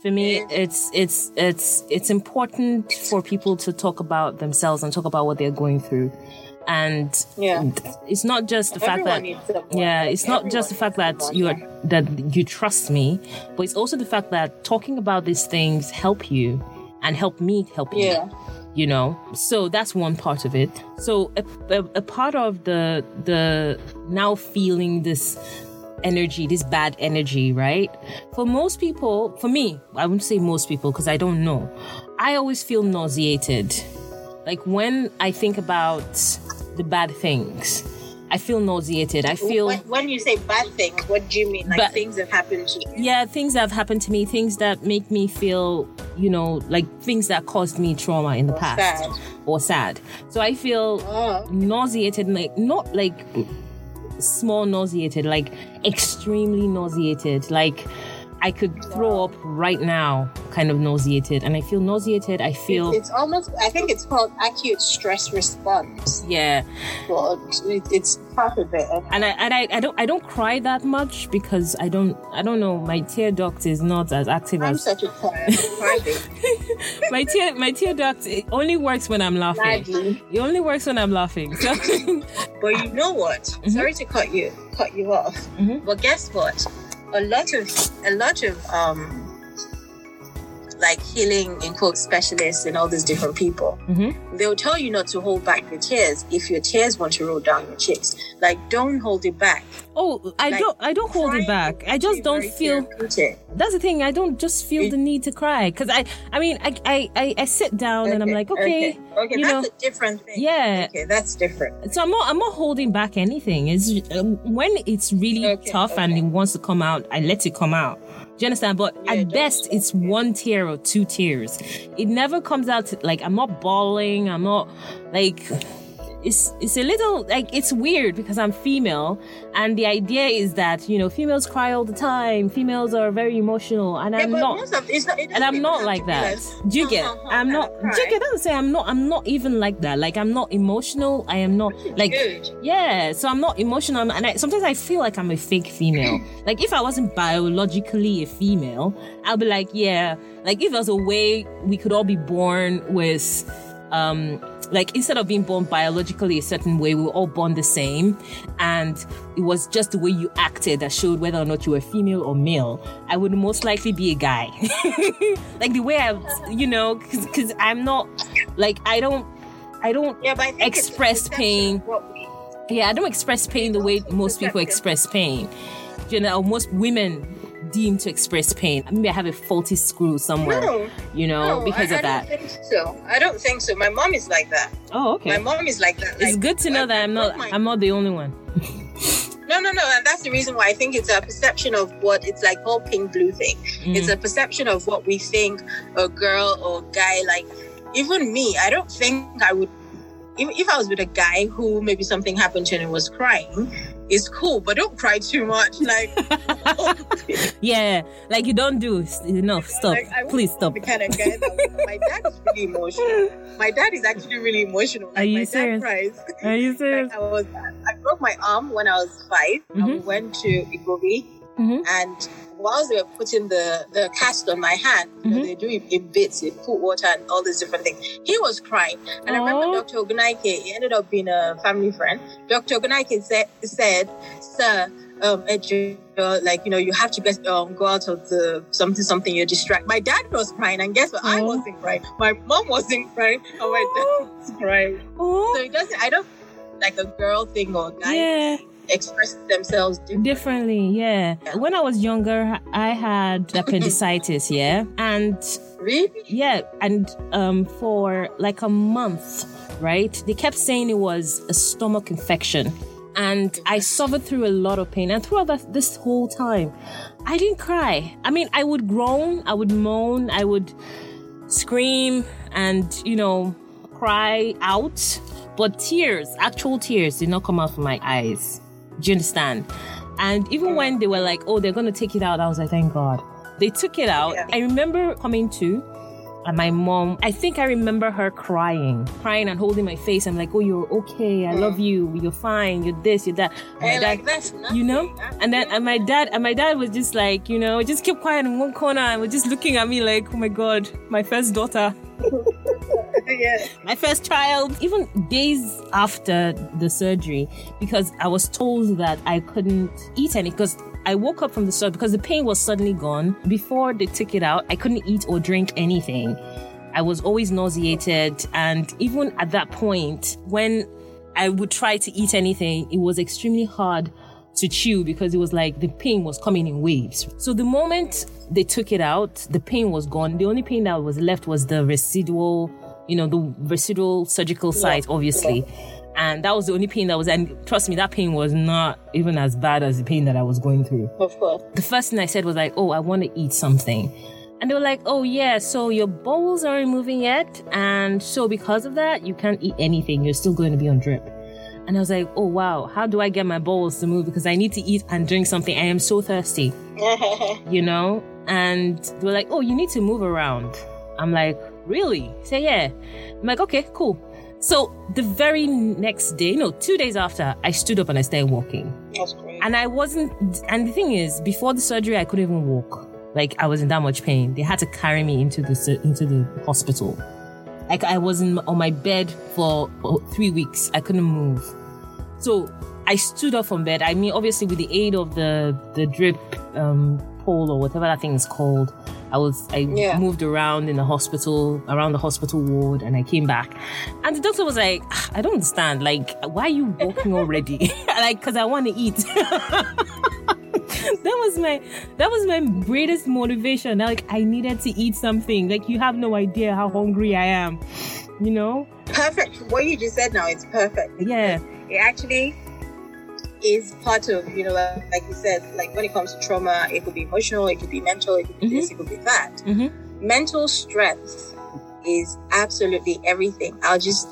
for me It it's it's it's it's important for people to talk about themselves and talk about what they're going through. And Yeah. it's not just the fact that yeah it's not just the fact that you are that you trust me but it's also the fact that talking about these things help you and help me help you Yeah. you know? So that's one part of it. So a, a, a part of the the now feeling this energy this bad energy right? For most people for me i wouldn't say most people because i don't know. I always feel nauseated. Like when i think about the bad things i feel nauseated i feel When, when you say bad things, what do you mean? Like But- things that happen to you? yeah things that have happened to me things that make me feel you know like things that caused me trauma in the Or past sad. or sad so i feel Oh. nauseated like not like small nauseated like extremely nauseated like i could throw up right now kind of nauseated and i feel nauseated i feel It's almost, I think it's called acute stress response, yeah but it, it's part of it. and I and I, I don't I don't cry that much because I don't I don't know my tear duct is not as active I'm as such a crier. I'm crying. my tear my tear duct it only works when I'm laughing. Maggie. It only works when I'm laughing. So <laughs> But you know what? Sorry to cut you cut you off. Mhm. But guess what? A lot of a lot of um like healing in quote specialists and all these different people, Mhm. they'll tell you not to hold back your tears if your tears want to roll down your cheeks. Like don't hold it back. oh I Like, don't I don't hold it back. I just don't feel that's the thing. I don't just feel the need to cry because I I mean I, I I I sit down and I'm like okay, okay, okay you that's know a different thing. yeah. Okay, that's different. So I'm not I'm not holding back anything. It's um, when it's really Okay, tough and it wants to come out, I let it come out. Do you understand? But Yeah, at best, it's one tear or two tears. It never comes out to, like I'm not bawling. I'm not like it's it's a little like it's weird because I'm female, and the idea is that you know females cry all the time. Females are very emotional, and I'm not of, it's not, and I'm not like that. Do you get? huh, huh," I'm not. Do you get? Doesn't say I'm not. I'm not even like that. Like I'm not emotional. I am not like. Good. Yeah, so I'm not emotional, and I, sometimes I feel like I'm a fake female. <clears throat> like if I wasn't biologically a female, I'll be like, yeah. Like if there's a way we could all be born with, um, like instead of being born biologically a certain way, we were all born the same, and it was just the way you acted that showed whether or not you were female or male. I would most likely be a guy. <laughs> like the way I, you know, because I'm not, like I don't, I don't Yeah, I Express pain. of what we- yeah, I don't express pain the way most people express pain. You know, most women deem to express pain. Maybe I have a faulty screw somewhere, No, you know, no, because I, of I that. don't think so. I don't think so. My mom is like that. Oh, okay. My mom is like that. it's Like, good to know I- that I I'm not my- I'm not the only one. No, no, no. And that's the reason why I think it's a perception of what it's like whole pink blue thing. Mm. It's a perception of what we think a girl or guy like. Even me, I don't think I would. If, if I was with a guy who maybe something happened to him and was crying, it's cool, but don't cry too much. Like, <laughs> <laughs> yeah, like you don't do enough. Stop. like, I Please stop. The kind of guy that my dad is really emotional. My dad is actually really emotional. Like, Are you my serious? Dad cries. Are you <laughs> serious? Like I was, I broke my arm when I was 5 and we Mhm. went to Igbobi, Mhm. and whilst they were putting the the cast on my hand, you know, Mhm. they do it in bits, they put water and all these different things. He was crying, and I remember Dr. Ogunaike. He ended up being a family friend. Dr. Ogunaike said, said, "Sir." Um, like you know, you have to get um, go out of the something something. You're distracted. My dad was crying, and guess what? I wasn't crying. My mom wasn't crying, and my dad was crying. Oh, So it doesn't. I don't like a girl thing or guy yeah. Express themselves differently. Differently, yeah. When I was younger, I had <laughs> appendicitis, yeah, and Really? Yeah, and um, for like a month, right? They kept saying it was a stomach infection. And I suffered through a lot of pain. And throughout that, this whole time, I didn't cry. I mean, I would groan, I would moan, I would scream, and, you know, cry out. But tears, actual tears, did not come out from my eyes. Do you understand? And even when they were like, oh, they're going to take it out, I was like, thank God. They took it out. Yeah. I remember coming to, and my mom, I think I remember her crying, crying and holding my face. I'm like, oh, you're okay. I love you. You're fine. You're this, you're that. And And dad- like nothing. you know and then and my dad and my dad was just like you know just kept quiet in one corner and was just looking at me like oh my god my first daughter <laughs> yeah. my first child even days after the surgery because i was told that i couldn't eat any because I woke up from the surgery because the pain was suddenly gone. Before they took it out, I couldn't eat or drink anything. I was always nauseated. And even at that point, when I would try to eat anything, it was extremely hard to chew because it was like the pain was coming in waves. So the moment they took it out, the pain was gone. The only pain that was left was the residual, you know, the residual surgical site, yeah. obviously. Yeah. And that was the only pain that was, and trust me, that pain was not even as bad as the pain that I was going through. Of course. The first thing I said was like, oh, I want to eat something. And they were like, oh, yeah, so your bowels aren't moving yet. And so because of that, you can't eat anything. You're still going to be on drip. And I was like, oh wow, how do I get my bowels to move? Because I need to eat and drink something. I am so thirsty. <laughs> you know? And they were like, oh, you need to move around. I'm like, really? Say yeah. I'm like, okay, cool. So the very next day, no, two days after, I stood up and I started walking. That's great. And I wasn't, and the thing is, before the surgery, I couldn't even walk. Like I was in that much pain. They had to carry me into the into the hospital. Like I was in, on my bed for, for three weeks. I couldn't move. So I stood up from bed. I mean, obviously with the aid of the the drip um, pole or whatever that thing is called. I was I yeah. moved around in the hospital, around the hospital ward, and I came back. And the doctor was like, ah, "I don't understand. Like, why are you walking already? <laughs> like, because I want to eat." <laughs> that was my that was my greatest motivation. Like I needed to eat something. Like you have no idea how hungry I am. You know? Perfect. What you just said now, it's perfect. Yeah. It actually is part of, you know, like you said, like when it comes to trauma, it could be emotional, it could be mental, it could be mm-hmm. this, it could be that. Mm-hmm. Mental strength is absolutely everything. I'll just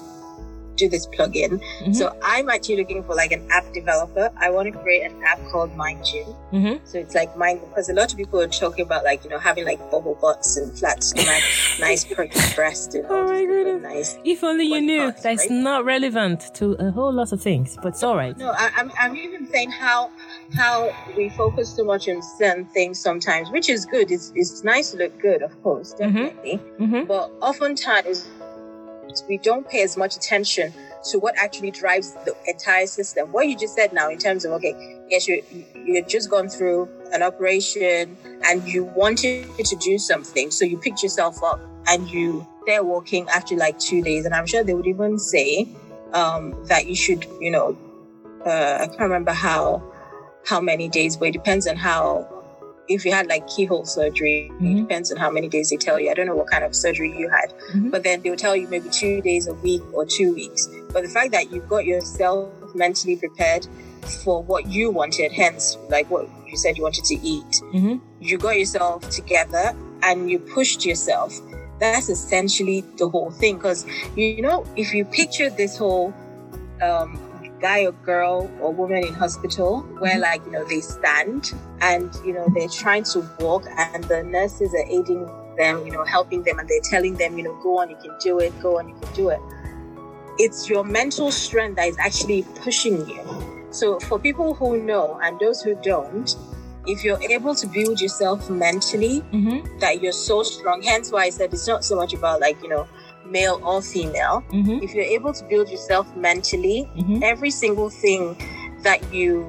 do this plugin. Mm-hmm. So I'm actually looking for like an app developer. I want to create an app called Mind Gym. Mm-hmm. So it's like mind because a lot of people are talking about like you know having like bubble butts and flat stomach, nice <laughs> perky breast and oh my goodness. nice. If only you knew parts, that's right? not relevant to a whole lot of things, but it's all right. No, I, I'm I'm even saying how how we focus too much on certain things sometimes, which is good. It's it's nice to look good, of course, mm-hmm. definitely. Mm-hmm. But oftentimes we don't pay as much attention to what actually drives the entire system. What you just said now, in terms of okay, yes, you you've just gone through an operation and you wanted to do something, so you picked yourself up and you they're walking after like two days, and I'm sure they would even say um, that you should, you know, uh, I can't remember how how many days, but it depends on how if you had like keyhole surgery, mm-hmm. it depends on how many days they tell you. I don't know what kind of surgery you had, mm-hmm. but then they'll tell you maybe two days a week or two weeks. But the fact that you've got yourself mentally prepared for what you wanted, hence like what you said you wanted to eat, mm-hmm. you got yourself together and you pushed yourself. That's essentially the whole thing. Because you know, if you picture this whole um, guy or girl or woman in hospital where mm-hmm. like you know they stand and you know they're trying to walk and the nurses are aiding them you know helping them and they're telling them you know go on you can do it go on you can do it it's your mental strength that is actually pushing you so for people who know and those who don't if you're able to build yourself mentally mm-hmm. that you're so strong hence why i said it's not so much about like you know male or female, mm-hmm. if you're able to build yourself mentally, mm-hmm. every single thing that you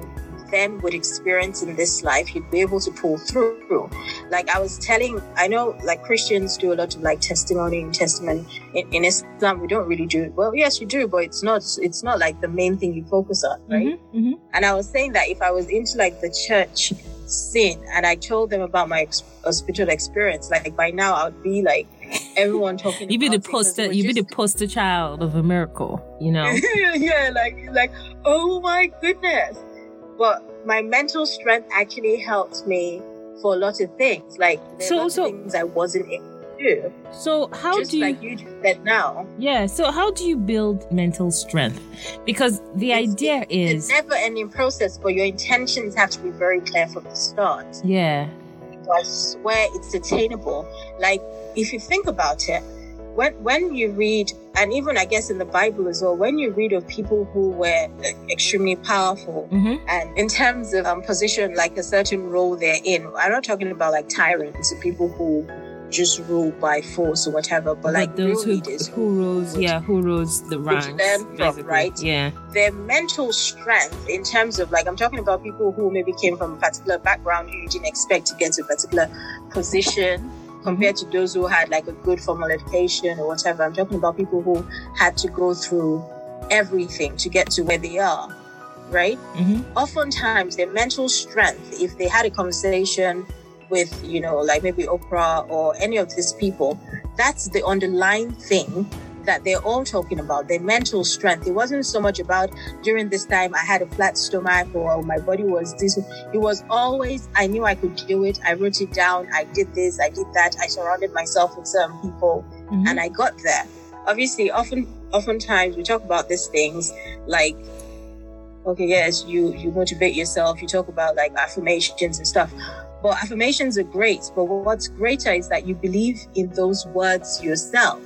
then would experience in this life, you'd be able to pull through. Like I was telling, I know like Christians do a lot of like testimony and testament. In, in Islam, we don't really do it. Well, yes, you do, but it's not, it's not like the main thing you focus on, right? Mm-hmm. mm-hmm. And I was saying that if I was into like the church scene and I told them about my ex- hospital experience, like by now I would be like, everyone talking. you be the poster. You be the poster child of a miracle. You know. <laughs> yeah, like like oh my goodness. But my mental strength actually helped me for a lot of things. Like so, so things I wasn't able to do. So how just do you? Like you said now. Yeah. So how do you build mental strength? Because the it's, idea is it's never ending process, but your intentions have to be very clear from the start. Yeah. I swear it's attainable. Like if you think about it, when when you read, and even I guess in the Bible as well, when you read of people who were extremely powerful, mm-hmm. and in terms of um, position, like a certain role they're in, I'm not talking about like tyrants, people who just rule by force or whatever, but, but like those who who rose, yeah, who rose the ranks, from, right? Yeah, their mental strength in terms of like I'm talking about people who maybe came from a particular background who you didn't expect to get to a particular position compared to those who had like a good formal education or whatever. I'm talking about people who had to go through everything to get to where they are, right? Mm-hmm. Oftentimes, their mental strength, if they had a conversation with, you know, like maybe Oprah or any of these people, that's the underlying thing that they're all talking about their mental strength. It wasn't so much about during this time I had a flat stomach or my body was this. It was always I knew I could do it. I wrote it down. I did this. I did that. I surrounded myself with certain people, Mhm. and I got there. Obviously, often, oftentimes we talk about these things like. Okay, yes, you you motivate yourself. You talk about like affirmations and stuff, but affirmations are great. But what's greater is that you believe in those words yourself.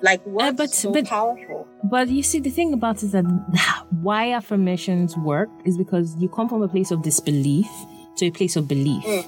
Like words but- are so but- powerful. But you see, the thing about it is that <laughs> why affirmations work is because you come from a place of disbelief to a place of belief. Mm.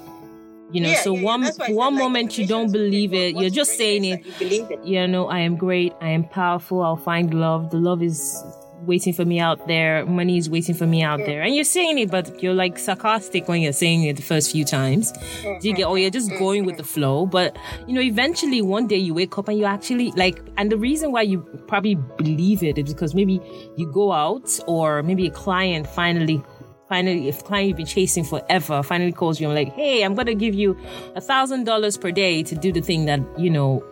You know, Yeah, so yeah, one That's why I said, one like, moment you don't affirmations are great, believe it, you're just saying it. You believe it. You know, I am great, I am powerful, I'll find love. The love is waiting for me out there. Money is waiting for me out there. And you're saying it, but you're like sarcastic when you're saying it the first few times. Do you get, or you're just going with the flow. But, you know, eventually one day you wake up and you actually like, and the reason why you probably believe it is because maybe you go out or maybe a client finally finally if client you've been chasing forever finally calls you and like hey i'm gonna give you a thousand dollars per day to do the thing that you know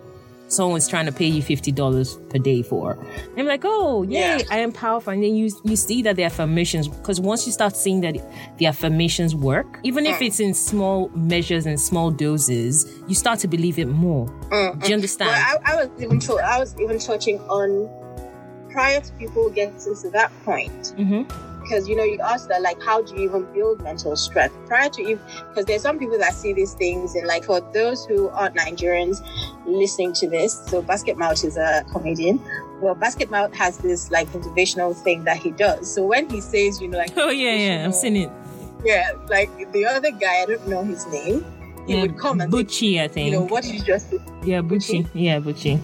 someone's trying to pay you fifty dollars per day for. And I'm like, oh yay, Yeah. I am powerful. And then you you see that the affirmations because once you start seeing that the affirmations work, even if it's in small measures and small doses, you start to believe it more. Do you understand? Well, I, I was even I was even touching on prior to people getting to that point mm-hmm. Because you know you asked that like how do you even build mental strength prior to even because there's some people that see these things and like for those who aren't Nigerians listening to this so Basket Mouth is a comedian well Basket Mouth has this like motivational thing that he does so when he says you know like Oh yeah, yeah, I've seen it. yeah like the other guy I don't know his name he Yeah, would come and say, Bucci, I you think. know what you just yeah, Bucci. Yeah, Bucci.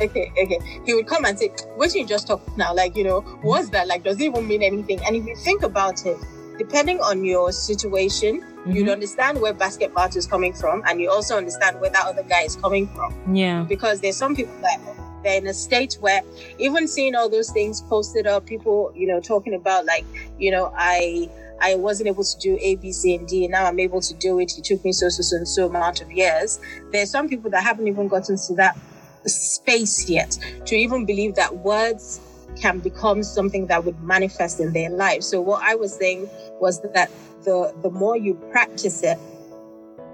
Okay, okay. He would come and say, What you just talk now? Like, you know, what's that? Like, does it even mean anything? And if you think about it, depending on your situation, you'd Mhm. understand where Basket Mouth is coming from, and you also understand where that other guy is coming from. Yeah. Because there's some people that they're in a state where even seeing all those things posted up, people, you know, talking about like, you know, I I wasn't able to do A, B, C, and D, and now I'm able to do it. It took me so so so so amount of years. There's some people that haven't even gotten to that space yet to even believe that words can become something that would manifest in their life. So what I was saying was that the the more you practice it,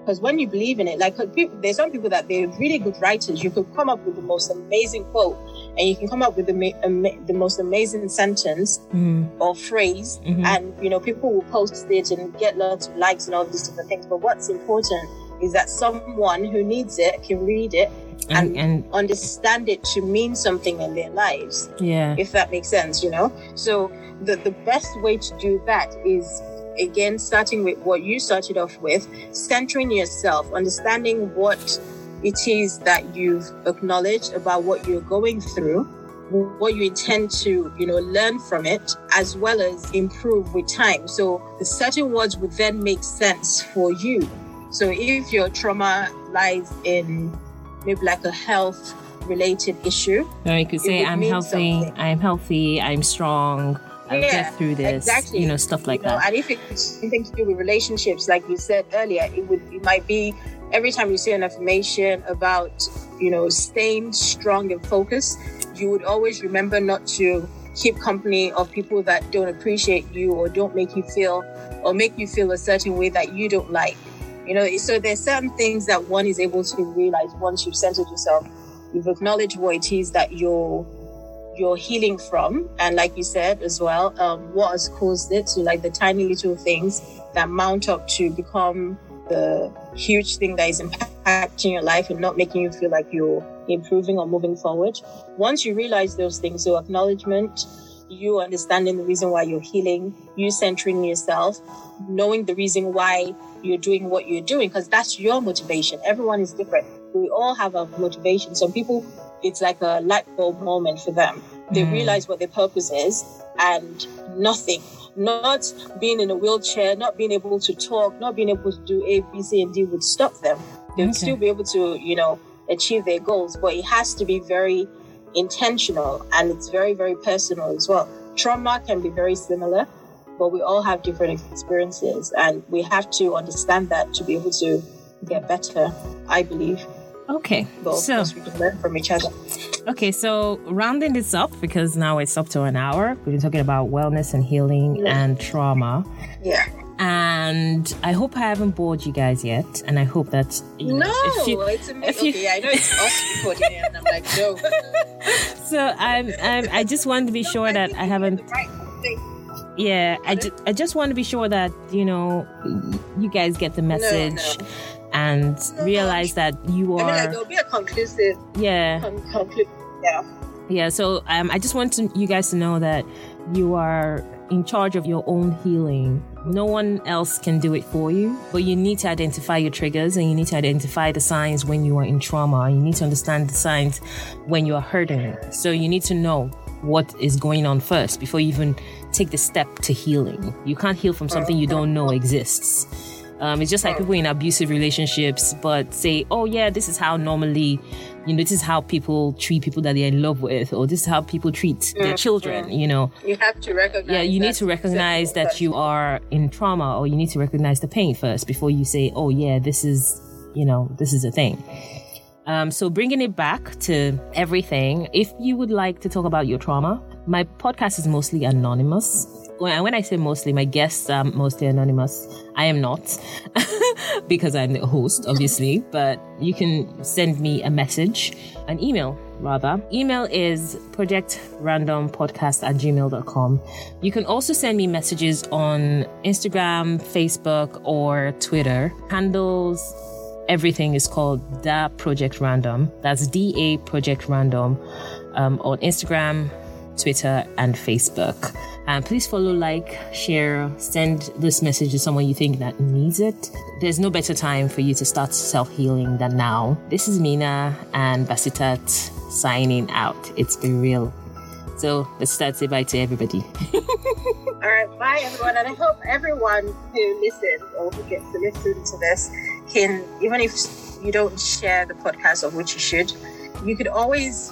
because when you believe in it, like people, there's some people that they're really good writers. You could come up with the most amazing quote, and you can come up with the ma- ama- the most amazing sentence Mm. or phrase, Mhm. and you know people will post it and get lots of likes and all these different things. But what's important is that someone who needs it can read it And, and understand it to mean something in their lives, yeah. if that makes sense, you know? So the, the best way to do that is again starting with what you started off with, centering yourself, understanding what it is that you've acknowledged about what you're going through, what you intend to, you know, learn from it, as well as improve with time. So the certain words would then make sense for you. So if your trauma lies in maybe like a health related issue, Or you could say, I'm healthy, something. I'm healthy, I'm strong, I'll Yeah, get through this. exactly. You know, stuff like you know, that. and if it's something to do with relationships, like you said earlier, it would it might be every time you see an affirmation about you know staying strong and focused, you would always remember not to keep company of people that don't appreciate you or don't make you feel or make you feel a certain way that you don't like. You know, so there's certain things that one is able to realize once you've centered yourself, you've acknowledged what it is that you're you're healing from. And like you said as well um, what has caused it so like the tiny little things that mount up to become the huge thing that is impacting your life and not making you feel like you're improving or moving forward. Once you realize those things so acknowledgement you understanding the reason why you're healing you centering yourself knowing the reason why you're doing what you're doing because that's your motivation everyone is different we all have a motivation some people it's like a light bulb moment for them. They Mm. realize what their purpose is and nothing, not being in a wheelchair, not being able to talk, not being able to do A, B, C, and D would stop them. They'd Okay. still be able to, you know, achieve their goals, but it has to be very intentional and it's very, very personal as well. Trauma can be very similar, but we all have different experiences and we have to understand that to be able to get better, I believe. Okay. But So, we can learn from each other. okay, so rounding this up because now it's up to an hour. We've been talking about wellness and healing Yeah. and trauma. Yeah. And I hope I haven't bored you guys yet. And I hope that you know, No, if you- it's if you- Okay, I know it's us recording and I'm like, no. <laughs> so I'm, I'm I just want to be sure that I haven't Right. Yeah, I, ju- I just want to be sure that, you know, you guys get the message and No. realize that you are. I mean, like, are. there'll be a conclusive, Yeah, con-. Yeah. yeah. So um, I just want to, you guys to know that you are in charge of your own healing. No one else can do it for you, but you need to identify your triggers and you need to identify the signs when you are in trauma. You need to understand the signs when you are hurting. So you need to know what is going on first before you even take the step to healing. You can't heal from something you don't know exists. Um, it's just like people in abusive relationships, but say, oh, yeah, this is how normally, you know, this is how people treat people that they're in love with, or this is how people treat their children, you know. You have to recognize. Yeah, you need to recognize that you are in trauma, or you need to recognize the pain first before you say, oh, yeah, this is, you know, this is a thing. Um, so bringing it back to everything, if you would like to talk about your trauma, my podcast is mostly anonymous. When, when I say mostly, my guests are mostly anonymous. I am not <laughs> because I'm the host, obviously, <laughs> but you can send me a message, an email rather. Email is projectrandompodcast at gmail.com. You can also send me messages on Instagram, Facebook, or Twitter. Handles everything is called Da Project Random. That's D A Project Random um, on Instagram, Twitter, and Facebook. And please follow, like, share, send this message to someone you think that needs it. There's no better time for you to start self healing than now. This is Mina and Basitat signing out. It's been real. So let's start say bye to everybody. <laughs> All right, bye everyone, and I hope everyone who listens or who gets to listen to this can, even if you don't share the podcast of which you should, you could always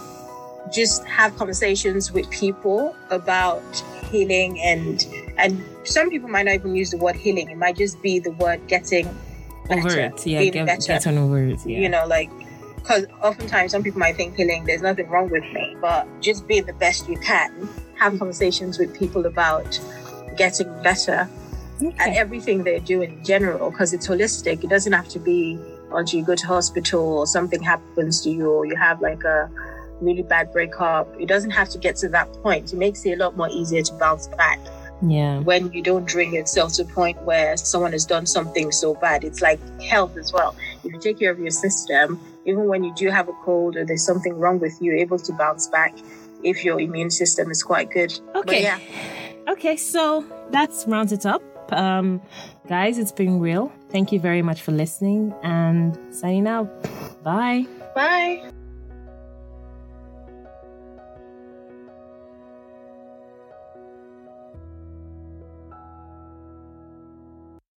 just have conversations with people about healing and and some people might not even use the word healing. It might just be the word getting better, over it. Yeah, being get, better. get on over it. Yeah. You know, like because oftentimes some people might think healing, there's nothing wrong with me, but just being the best you can, have conversations with people about getting better and Okay. everything they do in general because it's holistic. It doesn't have to be oh, until you go to hospital or something happens to you or you have like a really bad breakup. It doesn't have to get to that point. It makes it a lot more easier to bounce back Yeah. when you don't drain yourself to a point where someone has done something so bad. It's like health as well. If you take care of your system, even when you do have a cold or there's something wrong with you, you're able to bounce back if your immune system is quite good. But Okay. yeah. Okay, so that's rounds it up. Um, guys, it's been real. Thank you very much for listening and signing out. Bye. Bye.